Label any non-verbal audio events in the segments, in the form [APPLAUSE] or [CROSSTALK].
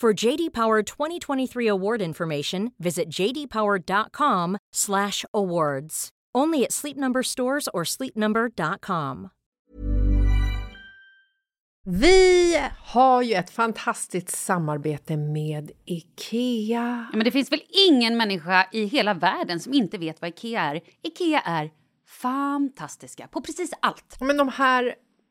For JD Power 2023 award information, visit jdpower.com/awards. Only at Sleep Number stores or sleepnumber.com. Vi har ju ett fantastiskt samarbete med IKEA. Ja, men det finns väl ingen människa i hela världen som inte vet vad Ikea är. Ikea är fantastiska på precis allt. Men de här,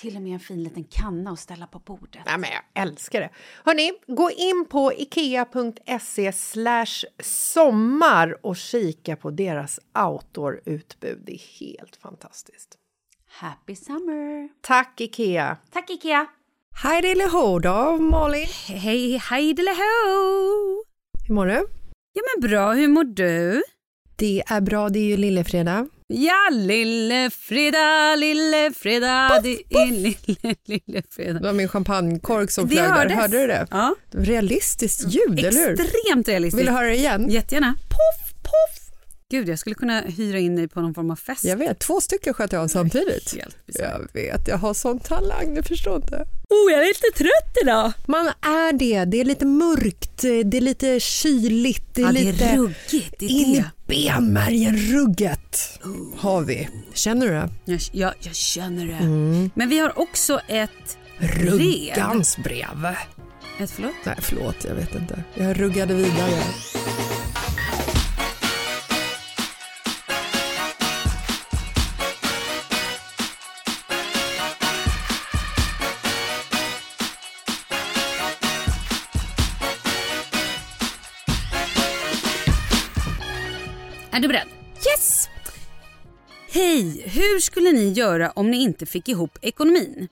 Till och med en fin liten kanna att ställa på bordet. Nej, men jag älskar det. Hörni, gå in på ikea.se sommar och kika på deras outdoor-utbud. Det är helt fantastiskt. Happy summer! Tack, Ikea! Tack Ikea! Hej då då, Malin! Hej, hejdeleho! Hur mår du? Ja men bra, hur mår du? Det är bra, det är ju lillefredag. Ja, lillefredag, lillefredag, det är lille, lillefredag. Det var min champagnekork som flög där. Hörde du det? Ja, realistiskt ljud, eller hur? extremt realistiskt. Vill du höra det igen? Jättegärna. Poff, poff. Gud, jag skulle kunna hyra in dig på någon form av fest. Jag vet, två stycken sköt jag av samtidigt. Jag vet, jag har sån talang, du förstår inte. Oh, jag är lite trött idag. Man är det, det är lite mörkt, det är lite kyligt, det är Ja, det lite är ruggigt. Det in är i det. benmärgen rugget. Har vi. Känner du det? Jag, jag, jag känner det. Men vi har också ett brev. Ruggans brev. Ett förlåt? Nej, förlåt, jag vet inte. Jag ruggade vidare. Är du beredd? Yes! Hej! Hur skulle ni göra om ni inte fick ihop ekonomin?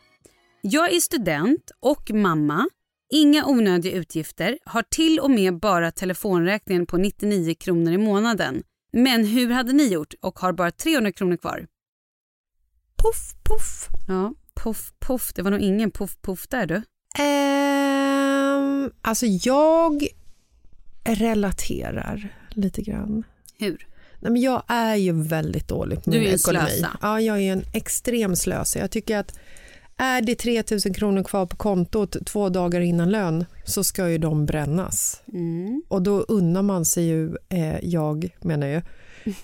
Jag är student och mamma. Inga onödiga utgifter. Har till och med bara telefonräkningen på 99 kronor i månaden. Men hur hade ni gjort och har bara 300 kronor kvar? Puff, puff. Ja, puff, puff. Det var nog ingen puff, puff där du. Um, alltså jag relaterar lite grann. Hur? Nej, men jag är ju väldigt dålig på Du är min ekonomi. slösa. Ja, jag är en extrem slösa. Jag tycker att är det 3 000 kronor kvar på kontot två dagar innan lön så ska ju de brännas. Mm. Och då unnar man sig ju, eh, jag menar ju,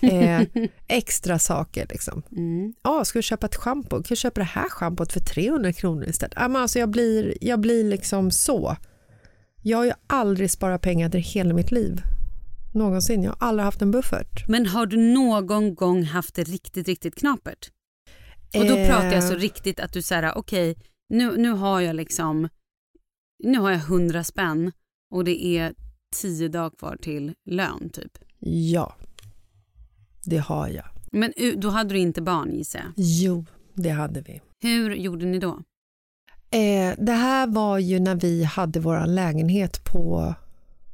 eh, [LAUGHS] extra saker. Liksom. Mm. Ja, ska vi köpa ett schampo? Kan jag köpa det här schampot för 300 kronor istället? Ja, men alltså jag, blir, jag blir liksom så. Jag har ju aldrig sparat pengar till hela mitt liv. Någonsin. Jag har aldrig haft en buffert. Men har du någon gång haft det riktigt, riktigt knapert? Och då Eh, pratar jag så riktigt att du säger okej, nu, nu har jag liksom, nu har jag hundra spänn och det är tio dagar kvar till lön typ. Ja, det har jag. Men då hade du inte barn gissar jag. Jo, det hade vi. Hur gjorde ni då? Eh, det här var ju när vi hade vår lägenhet på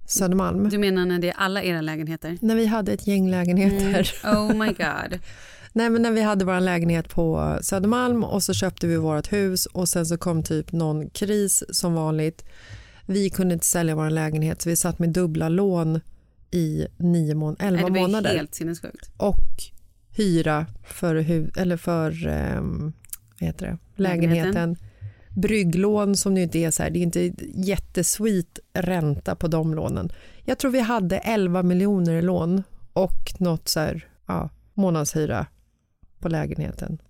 Södermalm. Du menar när det är alla era lägenheter? När vi hade ett gäng lägenheter. Oh my god. [LAUGHS] Nej, men när vi hade vår lägenhet på Södermalm och så köpte vi vårt hus och sen så kom typ någon kris som vanligt. Vi kunde inte sälja vår lägenhet så vi satt med dubbla lån i nio mån- elva Nej, det månader helt sinnessjukt. och hyra för, hu- eller för ehm, vad heter det? lägenheten. Lägenheten. Brygglån som nu inte är så här, det är inte jättesweet ränta på de lånen. Jag tror vi hade 11 miljoner i lån och något så här, ja, månadshyra på lägenheten.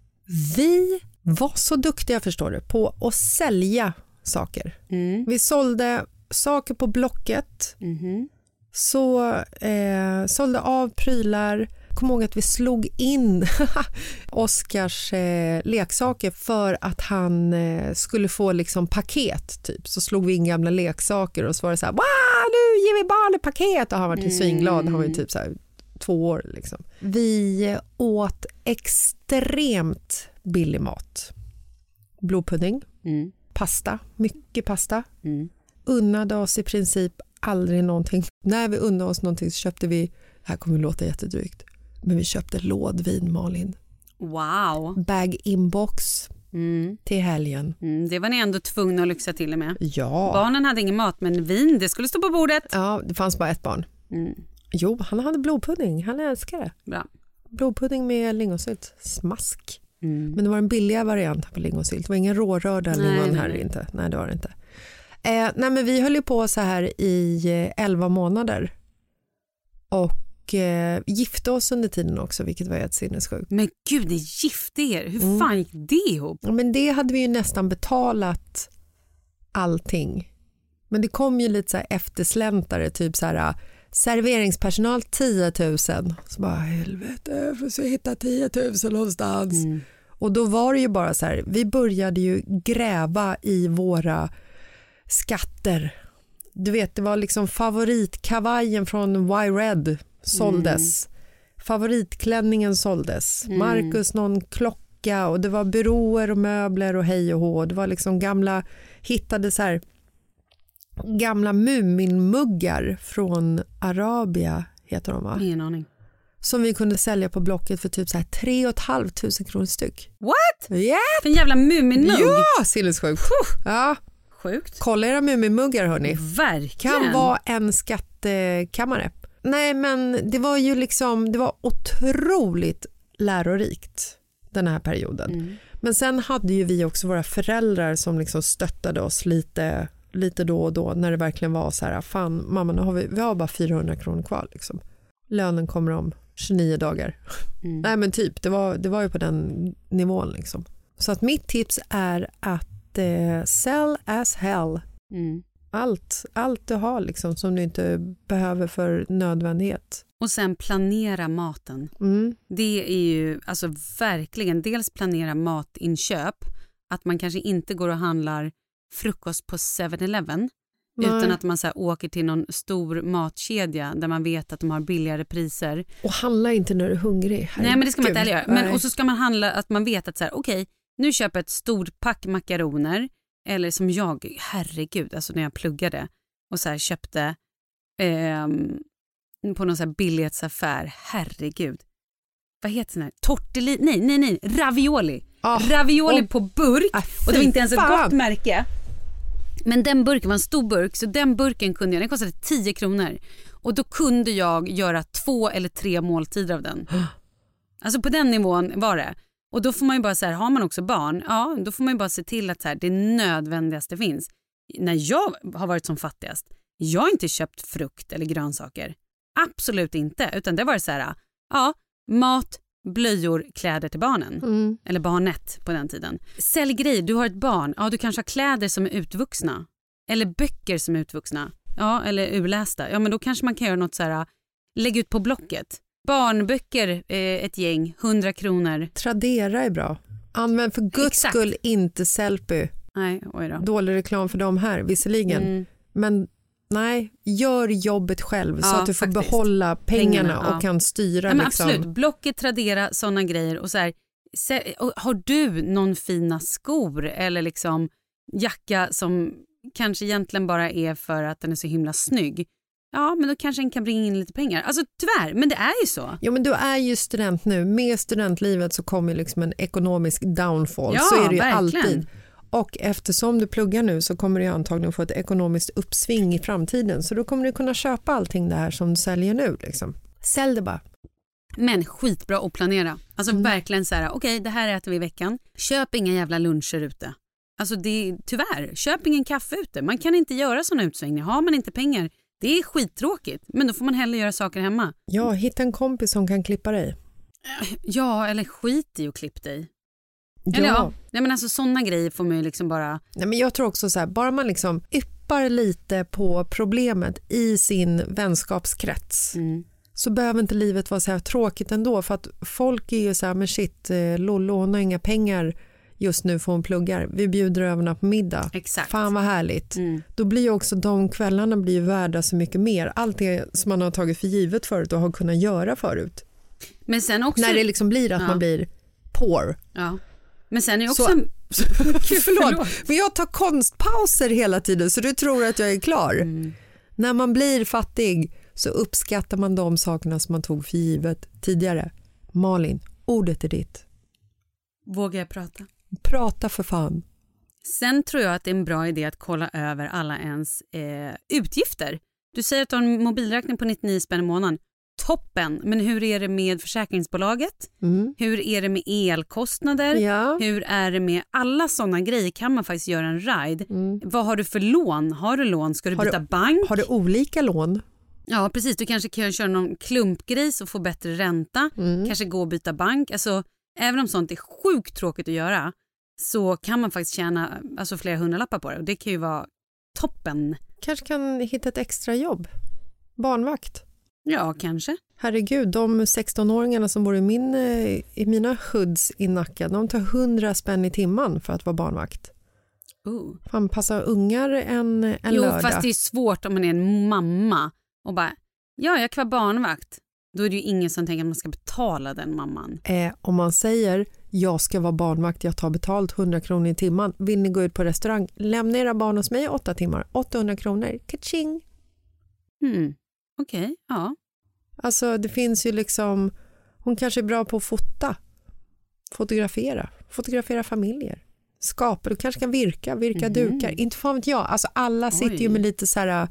Vi var så duktiga förstår du på att sälja saker. Mm. Vi sålde saker på Blocket, Mhm. så eh, sålde av prylar. Kom ihåg att vi slog in [LAUGHS] Oscars eh, leksaker för att han eh, skulle få liksom paket. Typ. Så slog vi in gamla leksaker och så var det så här, nu ger vi barnet paket. Och han var ju svinglad, han var ju typ så här, två år. Liksom. Vi åt extremt billig mat. Blodpudding, Mm. pasta, mycket pasta Mm. unnade oss i princip aldrig någonting. När vi unnade oss någonting så köpte vi, det här kommer att låta jättedrygt, men vi köpte lådvin Malin. Wow. Bag-inbox Mm. till helgen. Mm. Det var ni ändå tvungna att lyxa till med. Ja. Barnen hade ingen mat men vin det skulle stå på bordet. ja, det fanns bara ett barn. Mm. Jo, han hade blodpudding. Han älskar det. Bra. Blodpudding med lingonsylt. Smask. Mm. Men det var en billiga variant på lingonsylt. Det var ingen rårörda lingon här nej. inte. Nej, det var det inte. Eh, nej, men vi höll ju på så här i eh, 11 månader. Och eh, gifte oss under tiden också, vilket var helt sinnessjukt. Men gud, ni gifte er. Hur Mm. fan gick det ihop? Ja, men det hade vi ju nästan betalat allting. Men det kom ju lite så här eftersläntare, typ så här äh, serveringspersonal 10 000. Så bara helvete, jag får hitta 10 000 någonstans. Mm. Och då var det ju bara så här, vi började ju gräva i våra skatter. Du vet, det var liksom favoritkavajen från Y-Red såldes. Favoritklänningen såldes. Mm. Marcus någon klocka och det var byråer och möbler och hej och hå. Det var liksom gamla, hittade så här gamla Muminmuggar från Arabia heter de va? Ingen aning. Som vi kunde sälja på Blocket för typ så här 3 500 kronor styck. What? Ja, För en jävla Muminmugg. ja sinnessjukt. Ja, Sjukt. kolla era Muminmuggar hörni. Verkligen. Kan vara en skattkammare. Nej men det var ju liksom, det var otroligt lärorikt den här perioden. Mm. Men sen hade ju vi också våra föräldrar som liksom stöttade oss lite, lite då och då när det verkligen var så här, fan mamma nu har vi, vi har bara 400 kronor kvar liksom. Lönen kommer om 29 dagar. Mm. Nej men typ, det var, det var ju på den nivån liksom. Så att mitt tips är att eh, sell as hell. Mm. Allt, allt du har liksom som du inte behöver för nödvändighet. Och sen planera maten. Mm. Det är ju alltså verkligen dels planera matinköp. Att man kanske inte går och handlar frukost på 7-Eleven utan att man så åker till någon stor matkedja där man vet att de har billigare priser. Och handla inte när du är hungrig. Nej men det ska man inte Herregud. heller göra. Men, och så ska man handla att man vet att så här, okej nu köper jag ett stort pack makaroner eller som jag, herregud, alltså när jag pluggade och så köpte ehm, på någon så billighetsaffär, herregud. Vad heter den här? Tortelli? Nej, nej, nej, ravioli. Ah, ravioli och- på burk Ah, och det var inte ens ett gott märke. Men den burken var en stor burk så den burken kunde jag, den kostade 10 kronor. Och då kunde jag göra två eller tre måltider av den. [GASPS] Alltså på den nivån var det. Och då får man ju bara så här, har man också barn, ja då får man bara se till att så här, det nödvändigaste finns. När jag har varit som fattigast, jag har inte köpt frukt eller grönsaker. Absolut inte, utan det var så här, ja, mat, blöjor, kläder till barnen. Mm. Eller barnet på den tiden. Sälj grejer, du har ett barn, ja du kanske har kläder som är utvuxna. Eller böcker som är utvuxna. Ja, eller urlästa. Ja men då kanske man kan göra något så här, lägg ut på Blocket. Barnböcker, eh, ett gäng, 100 kronor. Tradera är bra. Använd för guds Exakt. skull inte Sellpy. Nej, oj då. Dålig reklam för dem här visserligen. Mm. Men nej, gör jobbet själv så Ja, att du får faktiskt. behålla pengarna, Pengarna, ja. och kan styra. Ja, men liksom. Absolut, Blocket, Tradera, såna grejer. Och så här, har du någon fina skor eller liksom jacka som kanske egentligen bara är för att den är så himla snygg. Ja, men då kanske den kan bringa in lite pengar. Alltså tyvärr, men det är ju så. Jo, men du är ju student nu. Med studentlivet så kommer liksom en ekonomisk downfall. Ja, så är det ju verkligen. alltid. Och eftersom du pluggar nu så kommer du antagligen få ett ekonomiskt uppsving i framtiden. Så då kommer du kunna köpa allting det här som du säljer nu. Liksom. Sälj det bara. Men skitbra att planera. Alltså Mm. verkligen så här, okej det här äter vi i veckan. Köp inga jävla luncher ute. Alltså det, tyvärr, köp ingen kaffe ute. Man kan inte göra såna utsvängningar. Har man inte pengar, det är skittråkigt. Men då får man hellre göra saker hemma. Ja, hitta en kompis som kan klippa dig. Ja, eller skit i att klippa dig. Eller ja, nej men alltså sådana grejer får man ju liksom bara... Nej, men jag tror också så här, bara man liksom yppar lite på problemet i sin vänskapskrets Mm. så behöver inte livet vara så här tråkigt ändå för att folk är ju så här, men shit, eh, Lollo hon har inga pengar just nu för hon pluggar. Vi bjuder över henne på middag. Exakt. Fan vad härligt. Mm. Då blir ju också de kvällarna blir ju värda så mycket mer. Allt det som man har tagit för givet förut och har kunnat göra förut. Men sen också... När det liksom blir att Ja. man blir poor. ja. Men sen är också... Så- [LAUGHS] Förlåt, förlåt. men jag tar konstpauser hela tiden så du tror att jag är klar. Mm. När man blir fattig så uppskattar man de sakerna som man tog för givet tidigare. Malin, ordet är ditt. Vågar jag prata? Prata för fan. Sen tror jag att det är en bra idé att kolla över alla ens eh, utgifter. Du säger att du har en mobilräkning på 99 spänn i månaden. Toppen! Men hur är det med försäkringsbolaget? Mm. Hur är det med elkostnader? Ja. Hur är det med alla sådana grejer? Kan man faktiskt göra en ride? Mm. Vad har du för lån? Har du lån? Ska du Har du- byta bank? Har du olika lån? Ja, precis. Du kanske kan köra någon klumpgrej och få bättre ränta. Mm. Kanske gå och byta bank. Alltså, även om sånt är sjukt tråkigt att göra så kan man faktiskt tjäna alltså, flera hundralappar på det. Och det kan ju vara toppen. Kanske kan hitta ett extra jobb. Barnvakt. Ja, kanske. Herregud, de 16-åringarna som bor i, min, eh, i mina hoods i Nacka, de tar 100 spänn i timman för att vara barnvakt. Uh. Fan, passa ungar en, en Jo, lördag. fast det är svårt om man är en mamma och bara, ja, jag kan vara barnvakt. Då är det ju ingen som tänker att man ska betala den mamman. Eh, om man säger jag ska vara barnvakt, jag tar betalt 100 kronor i timman. Vill ni gå ut på restaurang? Lämna era barn hos mig i åtta timmar. 800 kronor. Kaching! Hmm. Okej, ja. Alltså det finns ju liksom, hon kanske är bra på att fota. Fotografera. Fotografera familjer. Skapa, du kanske kan virka, virka Mhm. dukar. Inte fan vet jag. Alltså alla sitter ju Oj. med lite så här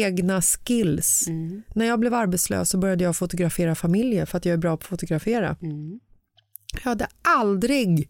egna skills. Mm. När jag blev arbetslös så började jag fotografera familjer för att jag är bra på att fotografera. Mm. Jag hade aldrig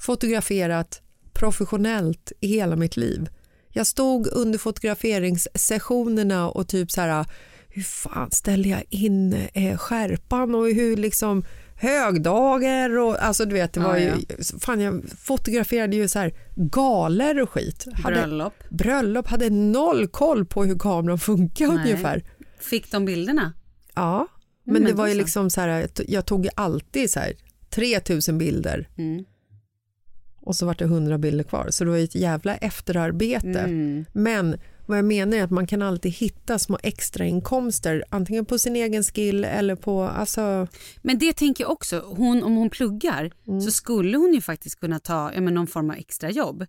fotograferat professionellt i hela mitt liv. Jag stod under fotograferingssessionerna och typ så här, hur fan ställer jag in eh, skärpan och hur liksom högdagar och alltså du vet det var Ja, ju, fan jag fotograferade ju så här galer och skit. Hade, Bröllop. bröllop, hade noll koll på hur kameran funkar Nej. ungefär. Fick de bilderna? Ja, men, Mm, det var ju liksom så här, jag tog ju alltid så här 3000 bilder Mm. Och så var det 100 bilder kvar. Så det var ett jävla efterarbete. Mm. Men vad jag menar är att man kan alltid hitta små extrainkomster antingen på sin egen skill eller på... Alltså, Men det tänker jag också, hon, om hon pluggar Mm. så skulle hon ju faktiskt kunna ta ja, men någon form av extra jobb.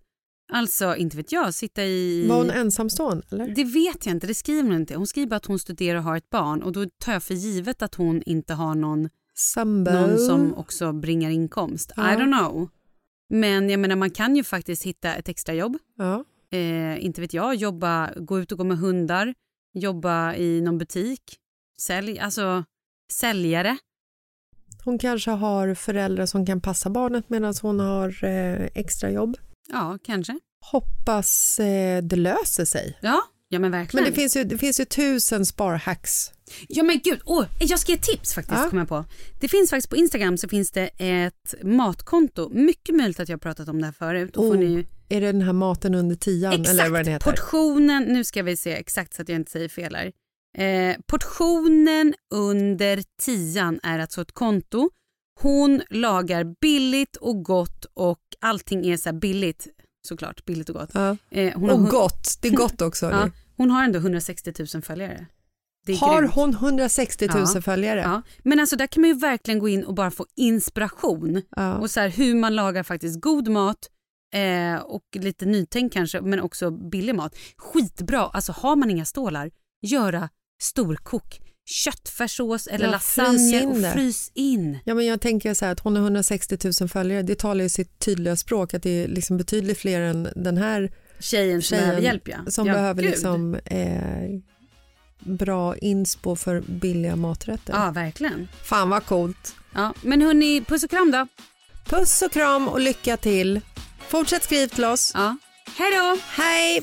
Alltså, inte vet jag, sitta i... var hon ensamstående? Eller? Det vet jag inte, det skriver hon inte. Hon skriver bara att hon studerar och har ett barn och då tar jag för givet att hon inte har någon, Sambo? någon som också bringar inkomst. Ja. I don't know. Men jag menar man kan ju faktiskt hitta ett extrajobb. Ja. eh, inte vet jag, jobba, gå ut och gå med hundar, jobba i någon butik, sälj, alltså säljare. Hon kanske har föräldrar som kan passa barnet medan hon har eh, extrajobb. Ja, kanske. Hoppas eh, det löser sig. Ja, ja men verkligen. Men det finns ju, det finns ju tusen sparhacks. Ja men gud, oh, jag ska ge tips faktiskt. Ja. Kom jag på. Det finns faktiskt på Instagram så finns det ett matkonto. Mycket möjligt att jag har pratat om det här förut. Oh, ni, Är det den här maten under tian eller vad den exakt, heter? portionen, nu ska vi se exakt så att jag inte säger fel här. Eh, portionen under tian är alltså ett konto. Hon lagar billigt och gott och allting är så billigt såklart, billigt och gott. Ja. Eh, hon, Och hun- gott, det är gott också. [LAUGHS] ja, hon har ändå 160 000 följare. Har grymt. hon 160 000 Ja. följare? Ja, men alltså där kan man ju verkligen gå in och bara få inspiration Ja. och så här, hur man lagar faktiskt god mat eh, och lite nytänk kanske, men också billig mat. Skitbra, alltså har man inga stålar, göra storkok, köttfärssås eller Ja, lasagne och frys in. Ja, men jag tänker så här att hon har 160 000 följare. Det talar ju sitt tydliga språk att det är liksom betydligt fler än den här Tjejen som behöver hjälp ja. som ja, behöver gud. liksom, eh, bra inspo för billiga maträtter. Ja, verkligen. Fan vad coolt. Ja, men hörni, puss och kram då. Puss och kram och lycka till. Fortsätt skriv till oss. Ja. Hej då! Hej!